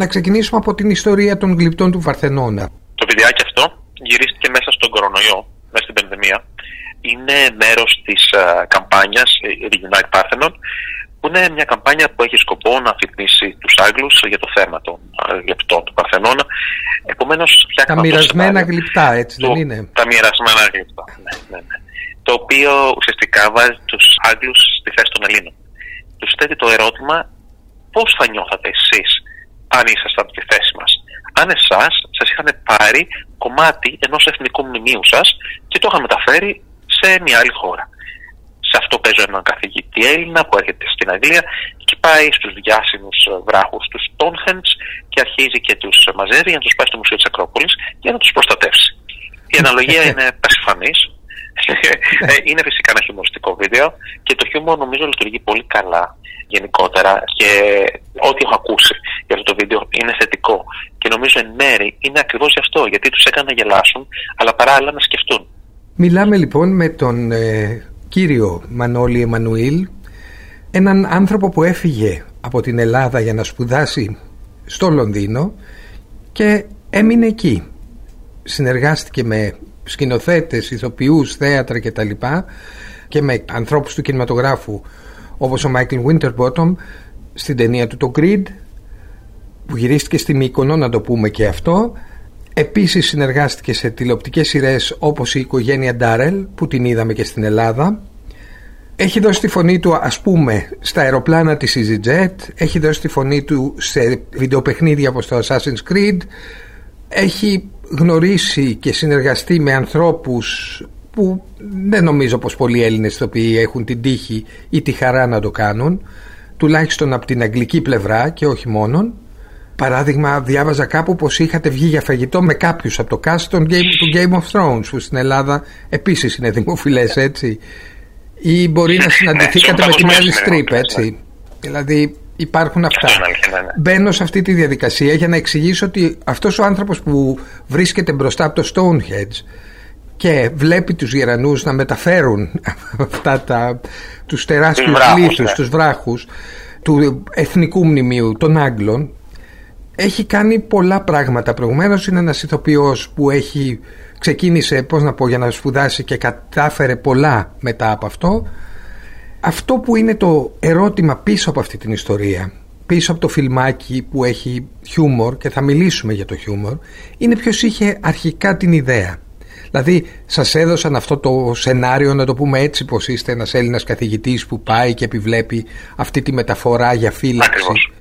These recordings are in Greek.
να ξεκινήσουμε από την ιστορία των γλυπτών του Παρθενώνα. Το βιντεάκι αυτό γυρίστηκε μέσα στον κορονοϊό, μέσα στην πανδημία. Είναι μέρος της uh, καμπάνιας Reunite Parthenon, που είναι μια καμπάνια που έχει σκοπό να αφυπνίσει τους Άγγλους για το θέμα των γλυπτών του Παρθενώνα. Επομένως, τα μοιρασμένα γλυπτά, έτσι δεν είναι; Τα μοιρασμένα γλυπτά, ναι, ναι, ναι. Το οποίο ουσιαστικά βάζει τους Άγγλους στη θέση των Ελλήνων. Τους θέτει το ερώτημα πώς θα νιώθατε εσείς αν ήσασταν στη θέση μας. Αν εσάς σας είχαν πάρει κομμάτι ενός εθνικού μνημείου σας και το είχαν μεταφέρει σε μια άλλη χώρα. Σε αυτό παίζω έναν καθηγητή Έλληνα που έρχεται στην Αγγλία και πάει στους διάσημους βράχους του Τόνχεντ και αρχίζει και τους μαζεύει για να τους πάει στο Μουσείο της Ακρόπολης για να τους προστατεύσει. Η αναλογία είναι πασιφανής. Ε, είναι φυσικά ένα χιουμοριστικό βίντεο και το χιούμορ νομίζω λειτουργεί πολύ καλά γενικότερα και ό,τι έχω ακούσει για αυτό το βίντεο είναι θετικό και νομίζω εν μέρη είναι ακριβώς γι' αυτό γιατί τους έκανε να γελάσουν αλλά παράλληλα να σκεφτούν. Μιλάμε λοιπόν με τον ε, κύριο Μανώλη Εμμανουήλ έναν άνθρωπο που έφυγε από την Ελλάδα για να σπουδάσει στο Λονδίνο και έμεινε εκεί. Συνεργάστηκε με σκηνοθέτες, ηθοποιούς, θέατρα κτλ. και με ανθρώπους του κινηματογράφου όπως ο Μάικλ Winterbottom στην ταινία του το Grid που γυρίστηκε στη Μύκονο να το πούμε και αυτό. Επίσης συνεργάστηκε σε τηλεοπτικές σειρές όπως η οικογένεια Ντάρελ που την είδαμε και στην Ελλάδα. Έχει δώσει τη φωνή του ας πούμε στα αεροπλάνα της EasyJet έχει δώσει τη φωνή του σε βιντεοπαιχνίδια όπως το Assassin's Creed. Έχει γνωρίσει και συνεργαστεί με ανθρώπους που δεν νομίζω πως πολλοί Έλληνες οποίοι έχουν την τύχη ή τη χαρά να το κάνουν τουλάχιστον από την αγγλική πλευρά και όχι μόνον. Παράδειγμα, διάβαζα κάπου πως είχατε βγει για φαγητό με κάποιους από το cast του Game of Thrones που στην Ελλάδα επίσης είναι δημοφιλές έτσι. Ή μπορεί να συναντηθήκατε με τη Meryl Streep έτσι. δηλαδή υπάρχουν αυτά ναι, ναι. μπαίνω σε αυτή τη διαδικασία για να εξηγήσω ότι αυτός ο άνθρωπος που βρίσκεται μπροστά από το Stonehenge και βλέπει τους γερανούς να μεταφέρουν αυτά τα, τους τεράστιους λίθους, ναι. τους βράχους του εθνικού μνημείου των Άγγλων έχει κάνει πολλά πράγματα προηγουμένως είναι ένας ηθοποιός που έχει ξεκίνησε πώς να πω για να σπουδάσει και κατάφερε πολλά μετά από αυτό αυτό που είναι το ερώτημα πίσω από αυτή την ιστορία πίσω από το φιλμάκι που έχει χιούμορ και θα μιλήσουμε για το χιούμορ είναι ποιος είχε αρχικά την ιδέα Δηλαδή, σας έδωσαν αυτό το σενάριο, να το πούμε έτσι, πως είστε ένας Έλληνας καθηγητής που πάει και επιβλέπει αυτή τη μεταφορά για φύλαξη. Ακριβώς.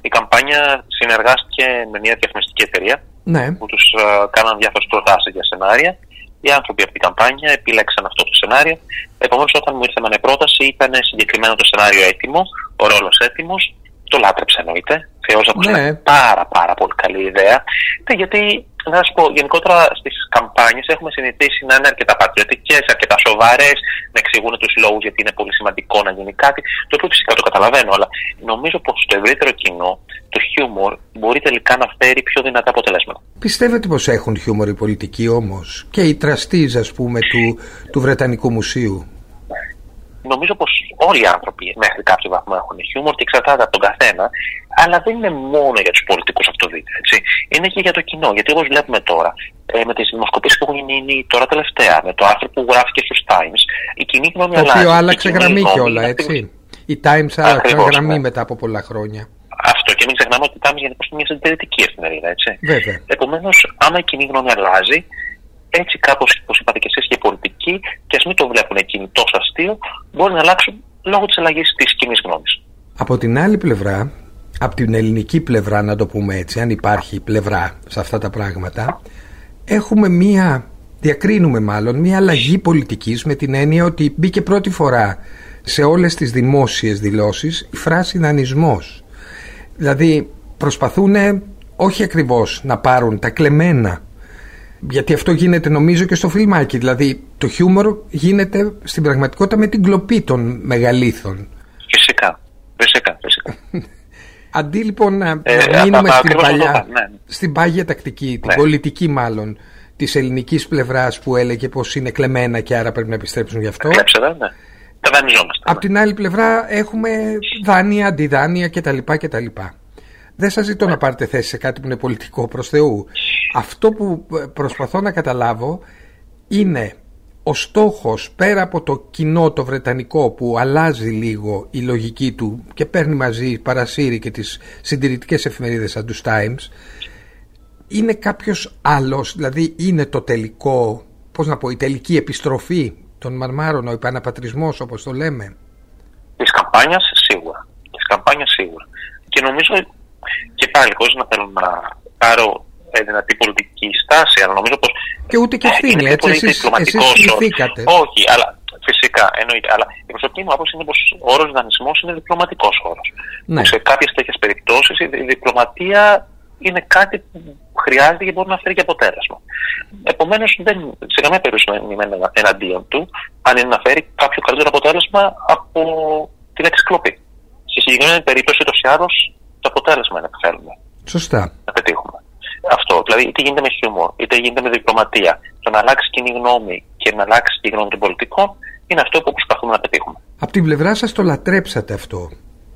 Η καμπάνια συνεργάστηκε με μια διαφημιστική εταιρεία ναι. που τους uh, κάναν διάφορες προτάσεις για σενάρια. Οι άνθρωποι από την καμπάνια επίλεξαν αυτό το σενάριο. Επομένως, όταν μου ήρθε με μια πρόταση, ήταν συγκεκριμένο το σενάριο έτοιμο, ο ρόλος έτοιμος. Το λάτρεψα εννοείται. Θεώρησα πω είναι πάρα πάρα πολύ καλή ιδέα. Ναι, γιατί να σου πω, γενικότερα στις καμπάνιες έχουμε συνηθίσει να είναι αρκετά πατριωτικές, αρκετά σοβαρές, να εξηγούν τους λόγους γιατί είναι πολύ σημαντικό να γίνει κάτι. Το οποίο φυσικά το καταλαβαίνω, αλλά νομίζω πως στο ευρύτερο κοινό το χιούμορ μπορεί τελικά να φέρει πιο δυνατά αποτελέσματα. Πιστεύετε πως έχουν χιούμορ οι πολιτικοί όμως και οι τραστεί, ας πούμε, του, του Βρετανικού Μουσείου; Νομίζω πως όλοι οι άνθρωποι μέχρι κάποιο βαθμό έχουν χιούμορ και εξαρτάται από τον καθένα, αλλά δεν είναι μόνο για τους πολιτικούς αυτό το βίντεο. Έτσι. Είναι και για το κοινό. Γιατί όπως βλέπουμε τώρα, ε, με τις δημοσκοπήσεις που έχουν γίνει τώρα τελευταία, με το άρθρο που γράφηκε στους Times, η κοινή γνώμη αλλάζει. Το οποίο άλλαξε γραμμή κιόλα, έτσι. Η Times άλλαξε γραμμή ναι. μετά από πολλά χρόνια. Αυτό και μην ξεχνάμε ότι η Times γενικώς είναι μια συντηρητική εφημερίδα, έτσι. Επομένως, άμα η κοινή γνώμη αλλάζει, έτσι κάπως, όπως είπατε και εσείς, και οι πολιτικοί, και ας μην το βλέπουν εκείνοι τόσο αστείο, μπορεί να αλλάξουν λόγω της αλλαγής της κοινή γνώμης. Από την άλλη πλευρά, από την ελληνική πλευρά, να το πούμε έτσι, αν υπάρχει πλευρά σε αυτά τα πράγματα, έχουμε μία, διακρίνουμε μάλλον, μία αλλαγή πολιτικής με την έννοια ότι μπήκε πρώτη φορά σε όλες τις δημόσιες δηλώσεις η φράση δανεισμός. Δηλαδή προσπαθούν όχι ακριβώς να πάρουν τα κλεμμένα γιατί αυτό γίνεται νομίζω και στο φιλμάκι. Δηλαδή το χιούμορ γίνεται στην πραγματικότητα με την κλοπή των μεγαλήθων. Φυσικά. Φυσικά. φυσικά. Αντί λοιπόν να, ε, να μείνουμε στην, παλιά, ναι. στην πάγια τακτική, την ναι. πολιτική μάλλον, της ελληνικής πλευράς που έλεγε πως είναι κλεμμένα και άρα πρέπει να επιστρέψουν γι' αυτό. Κλέψε, ναι. Τα δανειζόμαστε. Απ' την άλλη πλευρά έχουμε δάνεια, αντιδάνεια κτλ. κτλ. Δεν σας ζητώ να πάρετε θέση σε κάτι που είναι πολιτικό προς Θεού. Αυτό που ε, προσπαθώ να καταλάβω είναι ο στόχος πέρα από το κοινό το βρετανικό που αλλάζει λίγο η λογική του και παίρνει μαζί παρασύρει και τις συντηρητικές εφημερίδες σαν τους Times είναι κάποιος άλλος, δηλαδή είναι το τελικό, πώς να πω, η τελική επιστροφή των Μαρμάρων, ο επαναπατρισμός όπως το λέμε. Της καμπάνιας σίγουρα. Της καμπάνιας σίγουρα. Και νομίζω και πάλι χωρίς να θέλω να πάρω δυνατή πολιτική στάση, αλλά νομίζω πως... Και ούτε και ευθύνη, έτσι, εσείς, εσείς Όχι, αλλά φυσικά, εννοείται. Αλλά η προσωπική μου άποψη είναι πως ο όρος δανεισμός είναι διπλωματικός όρος. Ναι. Σε κάποιες τέτοιες περιπτώσεις η διπλωματία είναι κάτι που χρειάζεται και μπορεί να φέρει και αποτέλεσμα. Επομένως, σε καμία περίπτωση δεν είμαι εναντίον του, αν είναι να φέρει κάποιο καλύτερο αποτέλεσμα από την εξκλοπή. Στη συγκεκριμένη περίπτωση, ούτω ή άλλω, το αποτέλεσμα είναι που θέλουμε. Σωστά. Να πετύχουμε. Αυτό. Δηλαδή, είτε γίνεται με χιούμορ, είτε γίνεται με διπλωματία. Το να αλλάξει κοινή γνώμη και να αλλάξει η γνώμη των πολιτικών είναι αυτό που προσπαθούμε να πετύχουμε. Από την πλευρά σας το λατρέψατε αυτό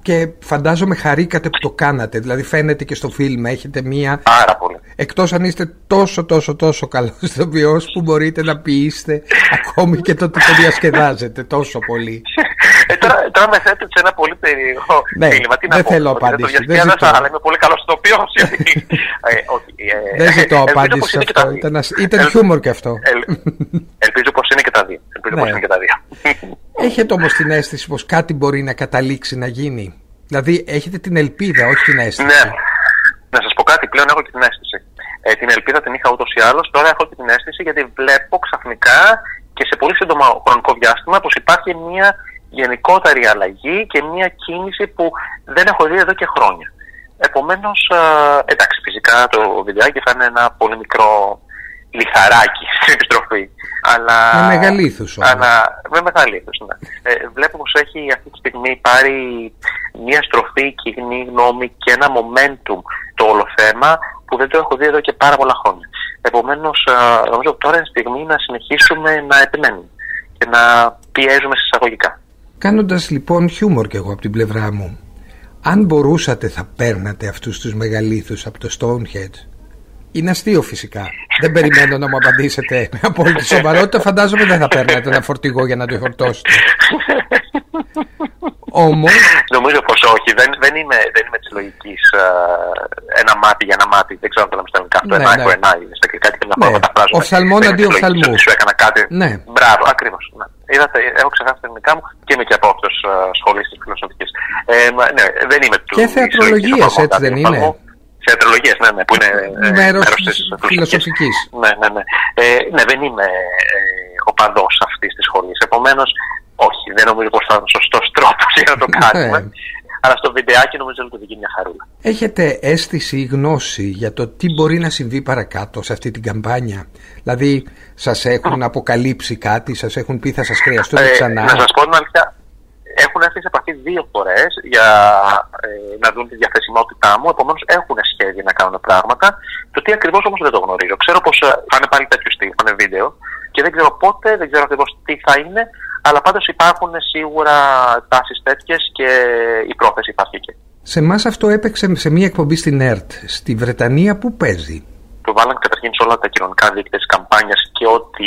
και φαντάζομαι χαρήκατε που το κάνατε. Δηλαδή φαίνεται και στο φιλμ έχετε μία... Πάρα πολύ. Εκτός αν είστε τόσο τόσο τόσο καλός ηθοποιός που μπορείτε να ποιήσετε ακόμη και το ότι το διασκεδάζετε τόσο πολύ. Ε, τώρα, τώρα με θέτετε σε ένα πολύ περίεργο ναι, φίλμα. Τι δεν θέλω απάντηση. Δεν, δεν ζητώ. αλλά είμαι πολύ καλός ηθοποιός. ε, ε, δεν ζητώ απάντηση σε αυτό. Ήταν, ήταν χιούμορ και αυτό. ελπίζω πως είναι και τα δύο. Ελπίζω πως ναι. είναι και τα δύο. Έχετε όμως την αίσθηση πως κάτι μπορεί να καταλήξει να γίνει; Δηλαδή έχετε την ελπίδα, όχι την αίσθηση; Ναι. Να σας πω κάτι, πλέον έχω και την αίσθηση. Ε, την ελπίδα την είχα ούτως ή άλλως, τώρα έχω και την αίσθηση γιατί βλέπω ξαφνικά και σε πολύ σύντομο χρονικό διάστημα πως υπάρχει μια γενικότερη αλλαγή και μια κίνηση που δεν έχω δει εδώ και χρόνια. Επομένως, ε, εντάξει, φυσικά το βιντεάκι θα είναι ένα πολύ μικρό λιθαράκι στην επιστροφή. Αλλά, με μεγαλήθους όμως. Αλλά, με μεγαλήθους, ναι. Ε, βλέπω πως έχει αυτή τη στιγμή πάρει μια στροφή κοινή γνώμη και ένα momentum το όλο θέμα που δεν το έχω δει εδώ και πάρα πολλά χρόνια. Επομένως, νομίζω ότι τώρα είναι στιγμή να συνεχίσουμε να επιμένουμε και να πιέζουμε συσσαγωγικά. Κάνοντας λοιπόν χιούμορ και εγώ από την πλευρά μου, αν μπορούσατε θα παίρνατε αυτούς τους μεγαλήθους από το Stonehenge; Είναι αστείο φυσικά. Δεν περιμένω να μου απαντήσετε με απόλυτη σοβαρότητα. Φαντάζομαι δεν θα παίρνετε ένα φορτηγό για να το φορτώσετε. Όμω. Νομίζω πως όχι. Δεν, δεν είμαι, δεν είμαι της λογικής ένα μάτι για ένα μάτι. Δεν ξέρω αν το λέμε στα ελληνικά αυτό. Ναι, ένα ναι. ένα Στα αγγλικά και μια φορά ναι. Οφθαλμόν αντί οφθαλμού. Σου έκανα κάτι. Ναι. Μπράβο, ακριβώς. Ναι. Είδατε, έχω ξεχάσει τα ελληνικά μου και είμαι και από αυτός σχολής της φιλοσοφικής. Ε, ναι, δεν είμαι του. Και θεατρολογίας, έτσι δεν είναι; Θεατρολογίε, ναι, ναι, που είναι ε, μέρος της φιλοσοφικής. Ναι, ναι, ναι. Ε, ναι, δεν είμαι ε, οπαδό αυτής της σχολής. Επομένως, όχι, δεν νομίζω πως θα είναι ο σωστός τρόπος για να το ναι. κάνουμε. Αλλά στο βιντεάκι νομίζω ότι λειτουργεί μια χαρούλα. Έχετε αίσθηση ή γνώση για το τι μπορεί να συμβεί παρακάτω σε αυτή την καμπάνια; Δηλαδή, σας έχουν αποκαλύψει κάτι, σας έχουν πει θα σας χρειαστούν ε, ξανά; Να σας πω την αλήθεια, έχουν έρθει σε επαφή δύο φορές για ε, να δουν τη διαθεσιμότητά μου. Επομένως έχουν σχέδια να κάνουν πράγματα. Το τι ακριβώς όμως δεν το γνωρίζω. Ξέρω πως ε, θα είναι πάλι τέτοιο στυλ, θα είναι βίντεο και δεν ξέρω πότε, δεν ξέρω ακριβώς τι θα είναι. Αλλά πάντως υπάρχουν σίγουρα τάσεις τέτοιες και η πρόθεση υπάρχει εκεί. Σε εμάς αυτό έπαιξε σε μια εκπομπή στην ΕΡΤ. Στη Βρετανία που παίζει. Το βάλαν καταρχήν σε όλα τα κοινωνικά δίκτυα της καμπάνιας και ό,τι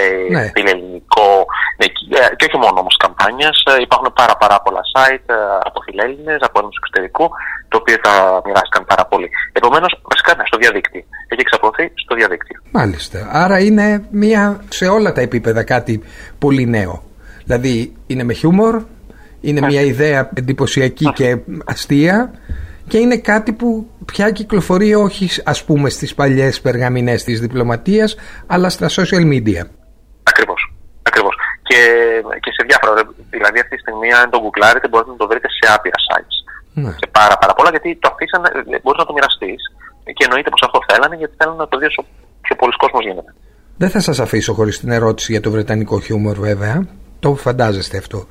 ε, ναι. ελληνικό. Ναι, ε, και όχι μόνο όμως καμπάνιας. Ε, υπάρχουν πάρα, πάρα πολλά site ε, από φιλέλληνες, από Έλληνε εξωτερικού, το οποίο τα μοιράστηκαν πάρα πολύ. Επομένως, βασικά ναι, στο διαδίκτυο. Έχει εξαπλωθεί στο διαδίκτυο. Μάλιστα. Άρα είναι μια, σε όλα τα επίπεδα κάτι πολύ νέο. Δηλαδή είναι με χιούμορ, είναι μια ιδέα εντυπωσιακή και αστεία και είναι κάτι που πια κυκλοφορεί όχι ας πούμε στις παλιές περγαμινές της διπλωματίας αλλά στα social media. Ακριβώς. Ακριβώς. Και, και σε διάφορα, δηλαδή αυτή τη στιγμή αν το γκουγκλάρετε μπορείτε να το βρείτε σε άπειρα sites. Ναι. Σε πάρα πάρα πολλά γιατί το αφήσανε, μπορείς να το μοιραστείς και εννοείται πως αυτό θέλανε γιατί θέλουν να το δει όσο πιο πολλοί κόσμος γίνεται. Δεν θα σας αφήσω χωρίς την ερώτηση για το βρετανικό χιούμορ βέβαια. Το φαντάζεστε αυτό.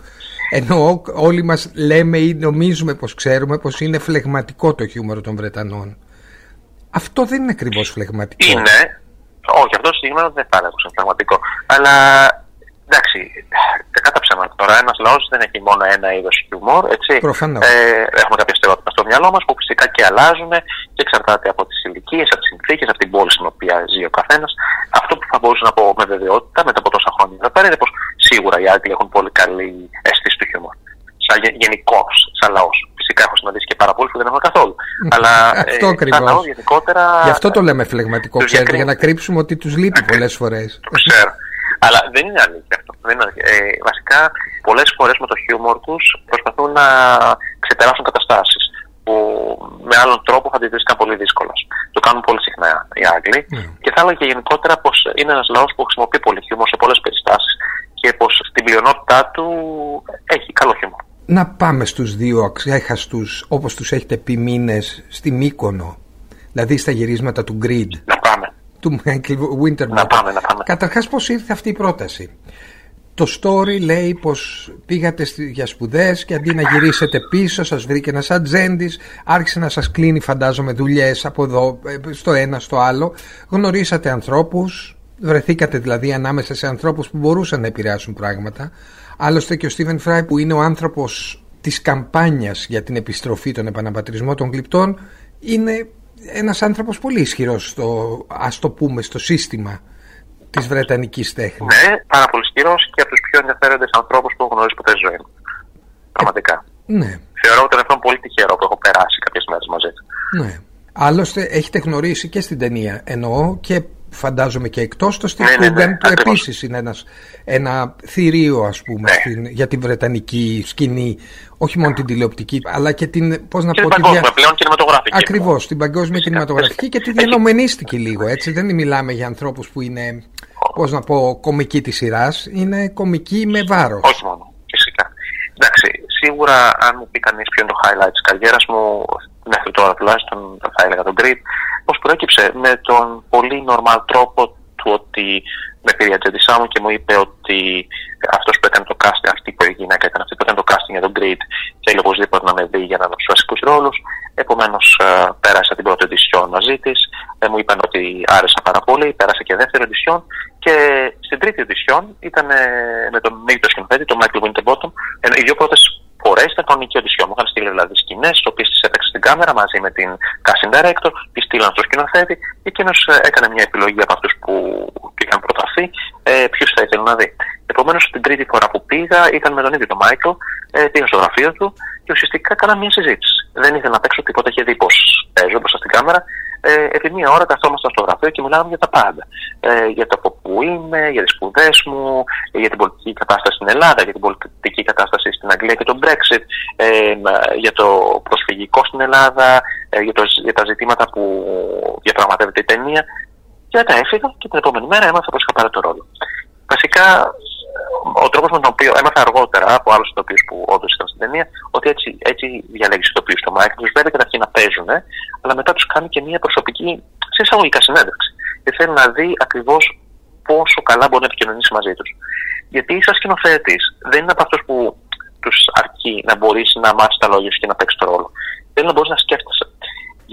Ενώ όλοι μας λέμε ή νομίζουμε πως ξέρουμε πως είναι φλεγματικό το χιούμορ των Βρετανών. Αυτό δεν είναι ακριβώς φλεγματικό. Είναι. Όχι, αυτό συγκεκριμένα δεν θα έλεγα πως είναι φλεγματικό. Αλλά εντάξει, κατά ψέματα τώρα, ένας λαός δεν έχει μόνο ένα είδος χιούμορ. Έτσι. Ε, έχουμε κάποια στερεότυπα στο μυαλό μας που φυσικά και αλλάζουν και εξαρτάται από τις ηλικίες, από τις συνθήκες, από την πόλη στην οποία ζει ο καθένας. Αυτό που θα μπορούσα να πω με βεβαιότητα μετά από τόσα χρόνια εδώ πέρα είναι πως σίγουρα οι Άγγλοι έχουν πολύ καλή αίσθηση του χιούμορ. Σαν γενικώ, σαν λαός. Φυσικά έχω συναντήσει και πάρα πολλούς που δεν έχουν καθόλου. Αλλά αυτό ε, σαν λαός γενικότερα. Γι' αυτό το λέμε φλεγματικό, ξέρετε, για να κρύψουμε ότι τους λείπει πολλές φορές. Το ξέρω. Αλλά δεν είναι αλήθεια αυτό. Δεν είναι αλήθεια. Ε, βασικά, πολλές φορές με το χιούμορ τους προσπαθούν να ξεπεράσουν καταστάσεις που με άλλον τρόπο θα τη βρίσκαν πολύ δύσκολα. Το κάνουν πολύ συχνά οι Άγγλοι. Mm. Και θα έλεγα γενικότερα πως είναι ένας λαός που χρησιμοποιεί πολύ χιούμορ σε πολλές περιστάσεις και πως στην πλειονότητά του έχει καλό χιούμορ. Να πάμε στους δύο αξέχαστους όπως τους έχετε πει μήνες στη Μύκονο δηλαδή στα γυρίσματα του Grid να πάμε του Michael Winter να πάμε, να πάμε. καταρχάς πως ήρθε αυτή η πρόταση; Το story λέει πως πήγατε για σπουδές και αντί να γυρίσετε πίσω σας βρήκε ένας ατζέντης, άρχισε να σας κλείνει φαντάζομαι δουλειές από εδώ ε, στο ένα στο άλλο γνωρίσατε ανθρώπους βρεθήκατε δηλαδή ανάμεσα σε ανθρώπους που μπορούσαν να επηρεάσουν πράγματα άλλωστε και ο Στίβεν Φράι που είναι ο άνθρωπος της καμπάνιας για την επιστροφή των επαναπατρισμών των γλυπτών είναι ένας άνθρωπος πολύ ισχυρός στο, ας το πούμε στο σύστημα της Βρετανικής τέχνης. Ναι, πάρα πολύ ισχυρός και από τους πιο ενδιαφέροντες ανθρώπους που έχω γνωρίσει ποτέ στη ζωή μου. Πραγματικά. Ναι. Θεωρώ τον εαυτό πολύ τυχερό που έχω περάσει κάποιες μέρες μαζί του. Ναι. Άλλωστε, έχετε γνωρίσει και στην ταινία εννοώ και φαντάζομαι και εκτός το Steve ναι, ναι, ναι, που επίσης είναι ένας, ένα θηρίο ας πούμε ναι. στην, για την βρετανική σκηνή όχι μόνο την τηλεοπτική αλλά και την πώς να και πω την παγκόσμια πλέον κινηματογραφική. Ακριβώς την παγκόσμια κινηματογραφική και τη διανομενίστηκε λίγο έτσι. Δεν μιλάμε για ανθρώπους που είναι πώς να πω κομική της σειράς. Είναι κομική με βάρος. Όχι μόνο φυσικά. Εντάξει σίγουρα αν μου πει κανείς ποιο είναι το highlight της καριέρας μου μέχρι τώρα τουλάχιστον θα έλεγα τον Grid πώς προέκυψε με τον πολύ normal τρόπο του ότι με πήρε η ατζέντησά μου και μου είπε ότι αυτός που έκανε το casting, αυτή που η γυναίκα ήταν αυτή που έκανε το casting για τον Grid θέλει οπωσδήποτε να με δει για να είναι τους βασικούς ρόλους. Επομένως, ε, πέρασα την πρώτη edition μαζί της. Ε, μου είπαν ότι άρεσα πάρα πολύ. Πέρασα και δεύτερη edition. Και στην τρίτη edition ήταν ε, με τον ίδιο σκηνοθέτη, τον Michael Winterbottom. οι δύο πρώτες φορές ήταν κανονική οδησιό. Μου είχαν στείλει δηλαδή σκηνές, τι οποίες τις έπαιξε στην κάμερα μαζί με την casting director, τις στείλαν στο σκηνοθέτη και εκείνος ε, έκανε μια επιλογή από αυτούς που είχαν προταθεί, ε, ποιους θα ήθελε να δει. Επομένως, την τρίτη φορά που πήγα ήταν με τον ίδιο τον Μάικλ, ε, πήγα στο γραφείο του και ουσιαστικά έκανα μια συζήτηση. Δεν ήθελα να παίξω τίποτα, είχε δει πώς παίζω μπροστά στην κάμερα ε, επί μία ώρα καθόμασταν στο γραφείο και μιλάγαμε για τα πάντα. Ε, για το από πού είμαι, για τις σπουδές μου, για την πολιτική κατάσταση στην Ελλάδα, για την πολιτική κατάσταση στην Αγγλία και το Brexit, ε, για το προσφυγικό στην Ελλάδα, ε, για, το, για τα ζητήματα που διαπραγματεύεται η ταινία. Και μετά έφυγα και την επόμενη μέρα έμαθα πώ είχα πάρει το ρόλο. Βασικά ο τρόπος με τον οποίο έμαθα αργότερα από άλλους ηθοποιούς που όντως ήταν στην ταινία, ότι έτσι, έτσι διαλέγεις ηθοποιούς στο Μάικλ. Τους βλέπει καταρχήν να παίζουν, αλλά μετά τους κάνει και μια προσωπική, σε εισαγωγικά συνέντευξη. Και θέλει να δει ακριβώς πόσο καλά μπορεί να επικοινωνήσει μαζί τους. Γιατί σαν σκηνοθέτης δεν είναι από αυτούς που τους αρκεί να μπορείς να μάθεις τα λόγια σου και να παίξεις το ρόλο. Θέλει να μπορείς να σκέφτεσαι.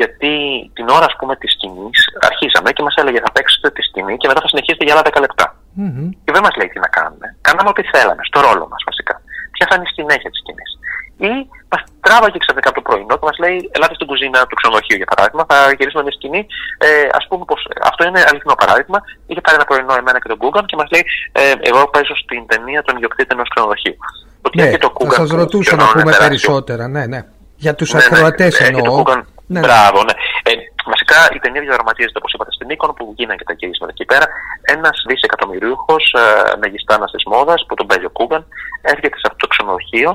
Γιατί την ώρα ας πούμε, της σκηνής αρχίσαμε και μας έλεγε θα παίξετε τη σκηνή και μετά θα συνεχίσετε για άλλα 10 λεπτά. Mm-hmm. Και δεν μας λέει τι να κάνουμε. Κάναμε ό,τι θέλαμε, στο ρόλο μας βασικά. Ποια θα είναι η συνέχεια της σκηνής. Ή μας τράβαγε ξαφνικά από το πρωινό και μας λέει: Ελάτε στην κουζίνα του ξενοδοχείου για παράδειγμα, θα γυρίσουμε μια σκηνή. Ε, Α πούμε πως αυτό είναι αληθινό παράδειγμα. Είχε πάρει ένα πρωινό εμένα και τον Google και μας λέει: ε, Εγώ παίζω στην ταινία των ιδιοκτήτη ενός ξενοδοχείου. Ναι, θα σας ρωτούσα να πούμε περισσότερα. Ναι, ναι. Για τους ναι, ακροατές ναι, εννοώ. Ναι, ναι. Μπράβο, ναι. Ε, βασικά η ταινία διαδραματίζεται, όπως είπατε, στην Νίκον που γίνανε και τα γυρίσματα εκεί πέρα. Ένας δισεκατομμυρίουχος ε, μεγιστάνα τη μόδας που τον παίζει ο Κούγκαν έρχεται σε αυτό το ξενοδοχείο